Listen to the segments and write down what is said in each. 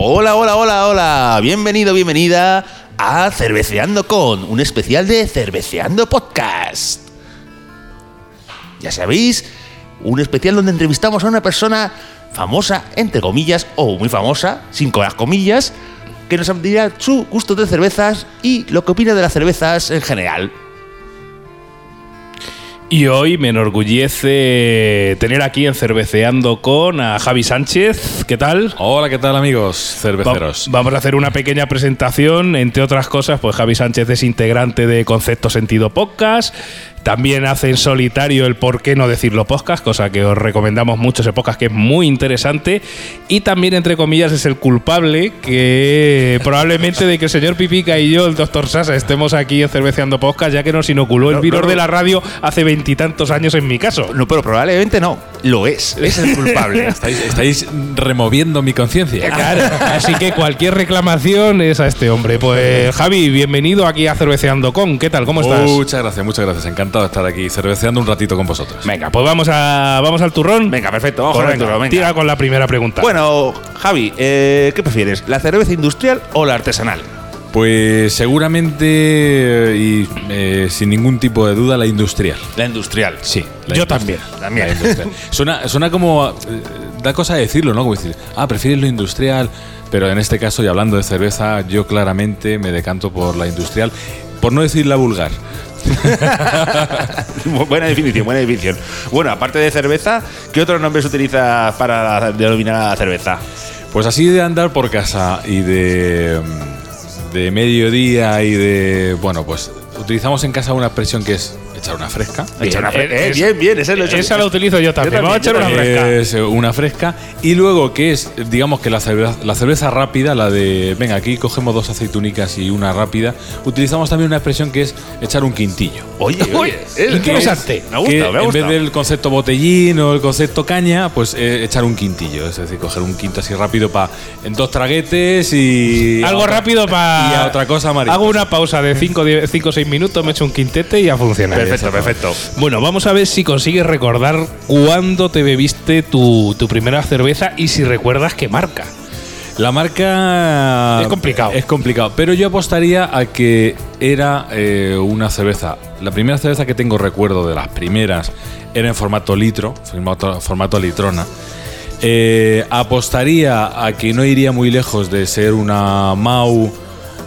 Hola, hola, hola, hola. Bienvenido, bienvenida a Cerveceando con, un especial de Cerveceando Podcast. Ya sabéis, un especial donde entrevistamos a una persona famosa, entre comillas, o muy famosa, sin las comillas, que nos dirá su gusto de cervezas y lo que opina de las cervezas en general. Y hoy me enorgullece tener aquí en Cerveceando con a Javi Sánchez. ¿Qué tal? Hola, ¿qué tal amigos cerveceros? vamos a hacer una pequeña presentación. Entre otras cosas, pues Javi Sánchez es integrante de Concepto Sentido Podcast. También hace en solitario el por qué no decirlo podcast, cosa que os recomendamos mucho ese podcast que es muy interesante. Y también, entre comillas, es el culpable que probablemente de que el señor Pipica y yo, el doctor Sasa, estemos aquí en Cerveceando Podcast, ya que nos inoculó el virus de la radio hace veintitantos años en mi caso. No, pero probablemente no. Lo es. Es el culpable. estáis, removiendo mi conciencia. Claro. Así que cualquier reclamación es a este hombre. Pues Javi, bienvenido aquí a Cerveceando Con. ¿Qué tal? ¿Cómo estás? Muchas gracias, muchas gracias. Encantado de estar aquí cerveceando un ratito con vosotros. Venga, pues vamos a vamos al turrón. Venga, perfecto, vamos al turrón. Tira con la primera pregunta. Bueno, Javi, eh, ¿qué prefieres? ¿La cerveza industrial o la artesanal? Pues seguramente y eh, sin ningún tipo de duda la industrial. La industrial. Sí. Yo también. También. suena, suena como. Eh, da cosa decirlo, ¿no? Como decir, ah, prefieres lo industrial. Pero en este caso, y hablando de cerveza, yo claramente me decanto por la industrial. Por no decir la vulgar. buena definición, buena definición. Bueno, aparte de cerveza, ¿qué otros nombres utiliza para denominar a la cerveza? Pues así de andar por casa y de, de mediodía y de. Bueno, pues utilizamos en casa una expresión que es echar una fresca. Bien, una eh, bien, bien, esa, lo esa la utilizo yo también. Vamos a echar una fresca. Es una fresca. Y luego, que es, digamos que la cerveza, la cerveza rápida, la de, venga, aquí cogemos dos aceitunicas y una rápida, utilizamos también una expresión que es echar un quintillo. Oye, oye, es interesante. me gusta, me gusta. En vez del concepto botellín o el concepto caña, pues eh, echar un quintillo. Es decir, coger un quinto así rápido para en dos traguetes y. Algo rápido para. Y a otra cosa, María. Hago una pausa de 5 o 6 minutos, me echo un quintete y a funcionar. Perfecto, perfecto. Bueno, vamos a ver si consigues recordar cuándo te bebiste tu, primera cerveza y si recuerdas qué marca. La marca. Es complicado. Es complicado. Pero yo apostaría a que era eh, una cerveza. La primera cerveza que tengo recuerdo de las primeras era en formato litro, formato, formato litrona. Eh, apostaría a que no iría muy lejos de ser una Mau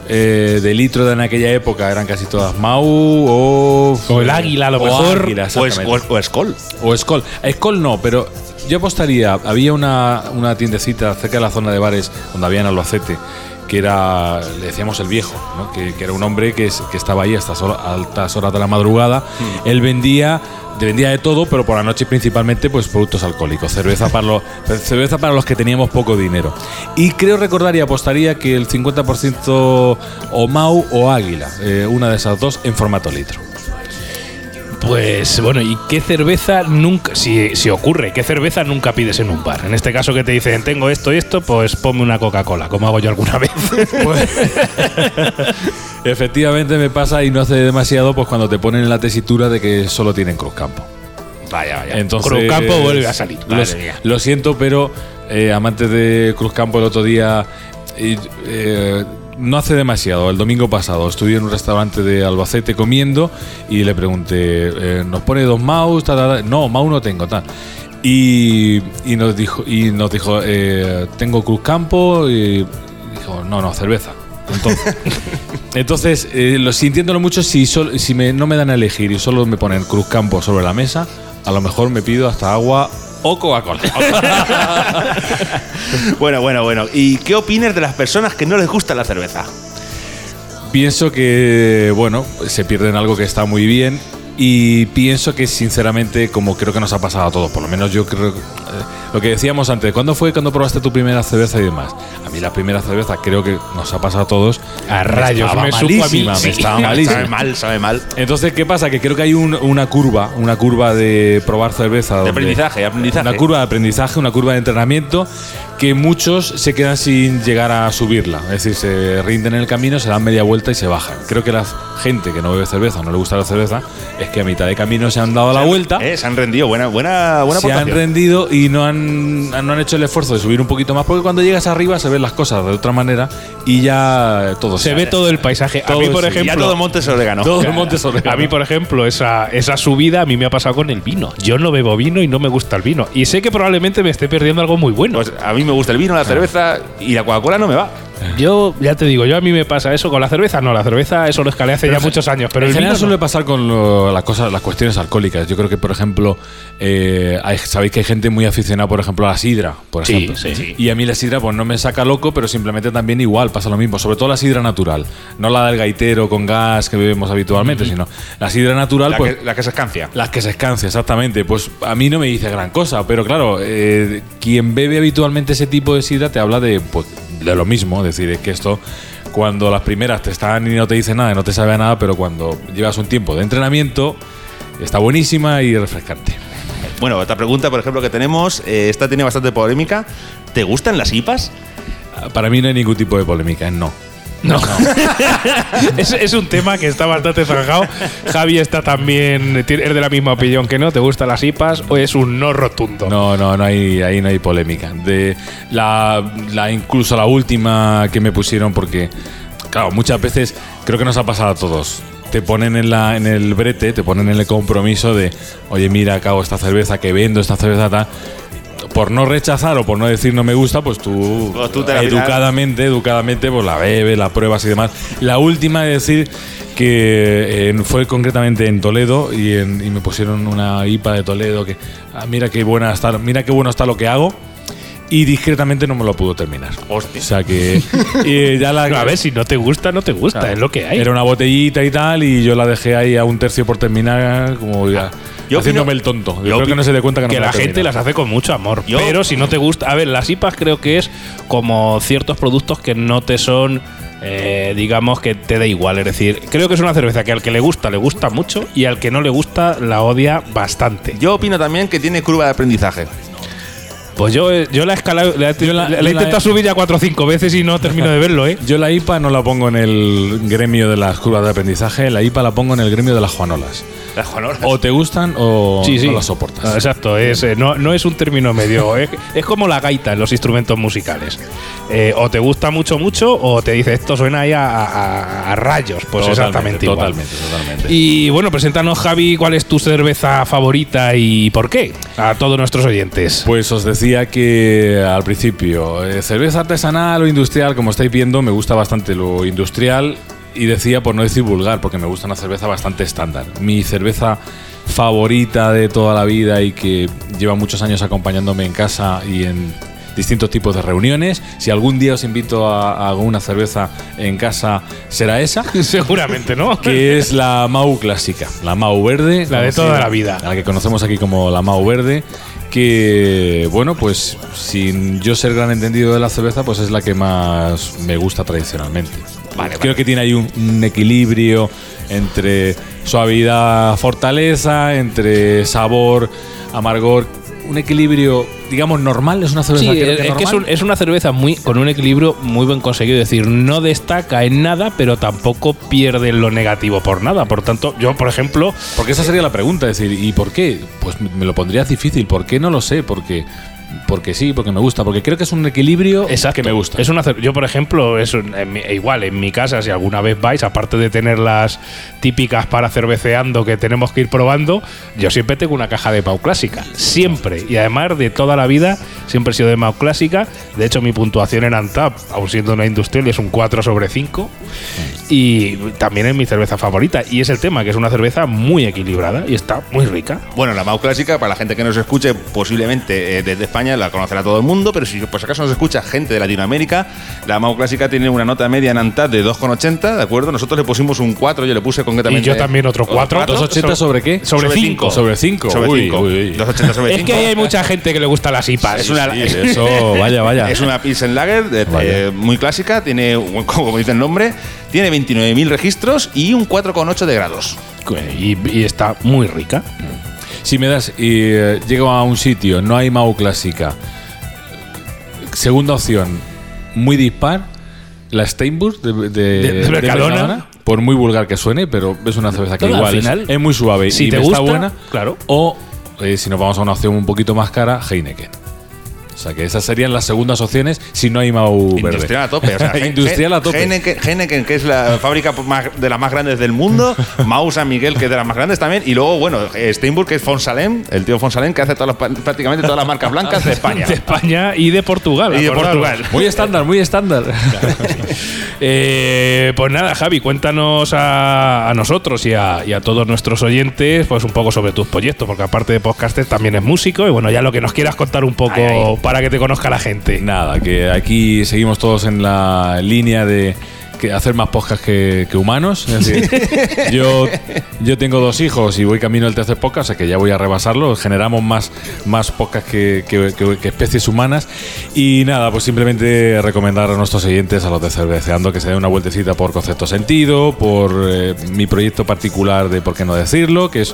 eh, de litro de en aquella época eran casi todas Mau o. O el águila, a lo mejor. o, es, o, Skoll. O Skoll. Skoll no, pero yo apostaría. Había una, una tiendecita cerca de la zona de bares donde había en Albacete que era, le decíamos el viejo, que, era un hombre que, que estaba ahí hasta altas horas de la madrugada. Hmm. Él vendía vendía de todo, pero por la noche principalmente pues productos alcohólicos, cerveza para los cerveza para los que teníamos poco dinero. Y creo recordar y apostaría que el 50% o Mau o Águila, eh, una de esas dos en formato litro. Pues bueno, ¿y qué cerveza nunca, si, si ocurre, qué cerveza nunca pides en un bar? En este caso que te dicen, tengo esto y esto, pues ponme una Coca-Cola, como hago yo alguna vez. Pues, efectivamente me pasa y no hace demasiado, pues cuando te ponen en la tesitura de que solo tienen Cruzcampo. Vaya, vaya. Entonces, Cruzcampo vuelve a salir. Lo, siento, pero eh, amantes de Cruzcampo el otro día... Eh, no hace demasiado, el domingo pasado, estuve en un restaurante de Albacete comiendo y le pregunté, eh, ¿nos pone dos mouse? No, mouse no tengo, tal. Y, nos dijo, y nos dijo eh, tengo Cruz Campo y dijo, no, no, cerveza. Entonces, entonces eh, lo, sintiéndolo mucho, si, si no me dan a elegir y solo me ponen Cruz Campo sobre la mesa, a lo mejor me pido hasta agua o Coca-Cola. bueno, bueno, bueno. ¿Y qué opinas de las personas que no les gusta la cerveza? Pienso que, bueno, se pierden algo que está muy bien y pienso que sinceramente, como creo que nos ha pasado a todos, por lo menos yo creo eh, lo que decíamos antes, ¿cuándo fue cuando probaste tu primera cerveza y demás? A mí la primera cerveza creo que nos ha pasado a todos. A rayos, me malísima, me estaba malísima. Sabe mal, sabe mal. Entonces, ¿qué pasa? Que creo que hay una curva, una curva de probar cerveza. De aprendizaje, aprendizaje. Una curva de aprendizaje, una curva de entrenamiento que muchos se quedan sin llegar a subirla. Es decir, se rinden en el camino, se dan media vuelta y se bajan. Creo que la gente que no bebe cerveza o no le gusta la cerveza es que a mitad de camino se han dado la vuelta. Eh, se han rendido. Buena, buena, buena se han rendido y no han, no han hecho el esfuerzo de subir un poquito más, porque cuando llegas arriba se ven las cosas de otra manera y ya todo Se ve todo el paisaje. Todo a mí, por sí. Ya ejemplo, todo Montes Orégano. Todo el monte sobre A mí, por ejemplo, esa, esa subida a mí me ha pasado con el vino. Yo no bebo vino y no me gusta el vino. Y sé que probablemente me esté perdiendo algo muy bueno. Pues a mí me gusta el vino, la cerveza y la Coca-Cola no me va. Yo, ya te digo, yo a mí me pasa eso con la cerveza. No, la cerveza eso lo escalé hace ya muchos años. Pero en el general vino suele no. pasar con lo- las cosas, las cuestiones alcohólicas. Yo creo que, por ejemplo, eh, hay- sabéis que hay gente muy aficionada, por ejemplo, a la sidra, por Sí, ejemplo. sí, sí. Y a mí la sidra, pues no me saca loco, pero simplemente también igual pasa lo mismo. Sobre todo la sidra natural, no la del gaitero con gas que bebemos habitualmente, sino la sidra natural, La, pues que, la que se escancia. las que se escancia, exactamente. Pues a mí no me dice gran cosa, pero claro, eh, quien bebe habitualmente ese tipo de sidra te habla de, pues, de lo mismo. Es decir, es que esto, cuando las primeras te están y no te dice nada, no te sabe a nada, pero cuando llevas un tiempo de entrenamiento, está buenísima y refrescante. Bueno, otra pregunta, por ejemplo, que tenemos, eh, esta tiene bastante polémica. ¿Te gustan las IPAs? Para mí no hay ningún tipo de polémica, es no. No. es, es un tema que está bastante zanjado. Javi está también. Es de la misma opinión que no. ¿Te gustan las IPAs o es un no rotundo? No, no, no hay, ahí no hay polémica. De la, la- incluso la última que me pusieron, porque, claro, muchas veces creo que nos ha pasado a todos. Te ponen en, la, en el brete, te ponen en el compromiso de, oye, mira, acabo esta cerveza, que vendo esta cerveza, tal. Por no rechazar o por no decir no me gusta, pues tú, Pues tú educadamente, educadamente, pues la bebes, la pruebas y demás. La última es decir que eh, fue concretamente en Toledo y, en- y me pusieron una IPA de Toledo que ah, mira qué buena está, mira qué bueno está lo que hago y discretamente no me lo pudo terminar. O sea que y ya la a ver, si no te gusta, no te gusta. Claro. Es lo que hay. Era una botellita y tal y yo la dejé ahí a un tercio por terminar como ya Yo haciéndome opino- el tonto. Yo, yo creo que no se dé cuenta que, no que la la gente termina. las hace con mucho amor. Yo- pero si no te gusta. A ver, las IPAs creo que es como ciertos productos que no te son. eh, digamos que te da igual, es decir, creo que es una cerveza que al que le gusta le gusta mucho y al que no le gusta la odia bastante. Yo opino también que tiene curva de aprendizaje. Pues yo, eh, yo la he escalado, la, he- Yo la- la he intentado subir ya cuatro o cinco veces y no termino de verlo, ¿eh? Yo la IPA no la pongo en el gremio de las curvas de aprendizaje, la IPA la pongo en el gremio de las juanolas. Las Juanolas. O te gustan o Sí, sí. no las soportas. Ah, Exacto, es, eh, no, no es un término medio. es, es como la gaita en los instrumentos musicales. Eh, o te gusta mucho, mucho, o te dice esto suena ahí a, a- a rayos. Pues Totalmente, exactamente igual. Totalmente, totalmente. Y bueno, preséntanos, Javi, cuál es tu cerveza favorita y por qué a todos nuestros oyentes. Pues os decía que al principio, eh, cerveza artesanal o industrial, como estáis viendo, me gusta bastante lo industrial y decía, por no decir vulgar, porque me gusta una cerveza bastante estándar. Mi cerveza favorita de toda la vida y que lleva muchos años acompañándome en casa y en distintos tipos de reuniones. Si algún día os invito a, a una cerveza en casa, será esa. Seguramente, ¿no? que es la Mau clásica, la Mau verde. La de toda la vida. La que conocemos aquí como la Mau verde, que, bueno, pues sin yo ser gran entendido de la cerveza, pues es la que más me gusta tradicionalmente. Vale, Creo que tiene ahí un, un equilibrio entre suavidad, fortaleza, entre sabor, amargor. Un equilibrio, digamos, normal. Es una cerveza Sí, creo es, que es que es, normal. un- es una cerveza muy con un equilibrio muy buen conseguido. Es decir, no destaca en nada, pero tampoco pierde lo negativo por nada. Por tanto, yo, por ejemplo, Porque esa sería la pregunta, es decir, ¿y por qué? Pues me lo pondrías difícil, ¿por qué? No lo sé, porque porque sí, porque me gusta, porque creo que es un equilibrio Exacto. que me gusta. Es una yo, por ejemplo, es un- en mi- igual en mi casa, si alguna vez vais, aparte de tener las típicas para cerveceando que tenemos que ir probando, yo siempre tengo una caja de Mau Clásica. Siempre. Y además de toda la vida, siempre he sido de Mau Clásica. De hecho, mi puntuación en Antap, aun siendo una industrial, es un 4 sobre 5. Y también es mi cerveza favorita. Y es el tema, que es una cerveza muy equilibrada y está muy rica. Bueno, la Mau clásica, para la gente que nos escuche, posiblemente eh, desde España la conocerá todo el mundo, pero si por si acaso nos escucha gente de Latinoamérica, la Mau clásica tiene una nota media en ANTAD de 2,80, ¿de acuerdo? Nosotros le pusimos un 4, yo le puse Y concretamente. yo también otro 4. ¿280 sobre qué? Sobre Sobre 5. cinco. Sobre 5. Sobre Uy, 5. uy, uy. 2,80 sobre Es 5. que hay mucha gente que le gusta las IPAs. Es una- Sí, eso, vaya, vaya. Es una Pilsen Lager de- eh, muy clásica, tiene, como dice el nombre, tiene 29.000 registros y un 4,8 de grados. Y, y está muy rica. Si me das y eh, llego a un sitio, no hay Mau clásica. Segunda opción, muy dispar, la Steinburg de, de, De- de Mercadona. por muy vulgar que suene, pero es una cerveza que igual es- final, es, muy suave si y te gusta, está buena. claro. O eh, si nos vamos a una opción un poquito más cara, Heineken. O sea que esas serían las segundas opciones si no hay Mau verde. Industrial a tope. O sea, Industrial a tope. Heineken, Heineken, que es la fábrica de las más grandes del mundo. Mau San Miguel, que es de las más grandes también. Y luego, bueno, Steinburg, que es Fonsalem, el tío Fonsalem, que hace todas las- prácticamente todas las marcas blancas de España. De España y de Portugal. Y de. Portugal. Muy estándar, muy estándar. Eh, pues nada, Javi, cuéntanos a, a nosotros y a, y a todos nuestros oyentes pues un poco sobre tus proyectos, porque aparte de podcaster también es músico y bueno, ya lo que nos quieras contar un poco Ay, ay. para que te conozca la gente. Nada, que aquí seguimos todos en la línea de que hacer más podcast que, que humanos. Es decir, yo, yo tengo dos hijos y voy camino al tercer podcast, o sea que ya voy a rebasarlo. Generamos más, más podcast que, que- que- especies humanas. Y nada, pues simplemente recomendar a nuestros oyentes, a los de Cerveceando, que se den una vueltecita por Concepto Sentido, por eh, mi proyecto particular de Por qué no decirlo, que es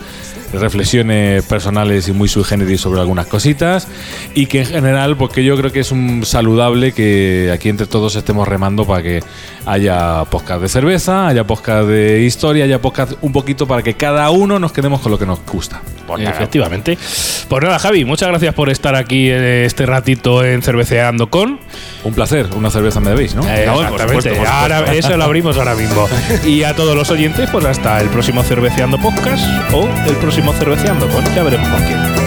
reflexiones personales y muy sui generis sobre algunas cositas. Y que en general, porque yo creo que es un saludable que aquí entre todos estemos remando para que haya podcast de cerveza, haya podcast de historia, haya podcast un poquito para que cada uno nos quedemos con lo que nos gusta. Pues nada. Efectivamente. Pues nada, Javi, muchas gracias por estar aquí eh, este ratito en Cerveceando con. Un placer, una cerveza me debéis, ¿no? Eh, No, por exactamente. supuesto, por Ahora- supuesto. eso lo abrimos ahora mismo. Y a todos los oyentes, pues hasta el próximo Cerveceando Podcast o el próximo Cerveceando con. Ya veremos con quién.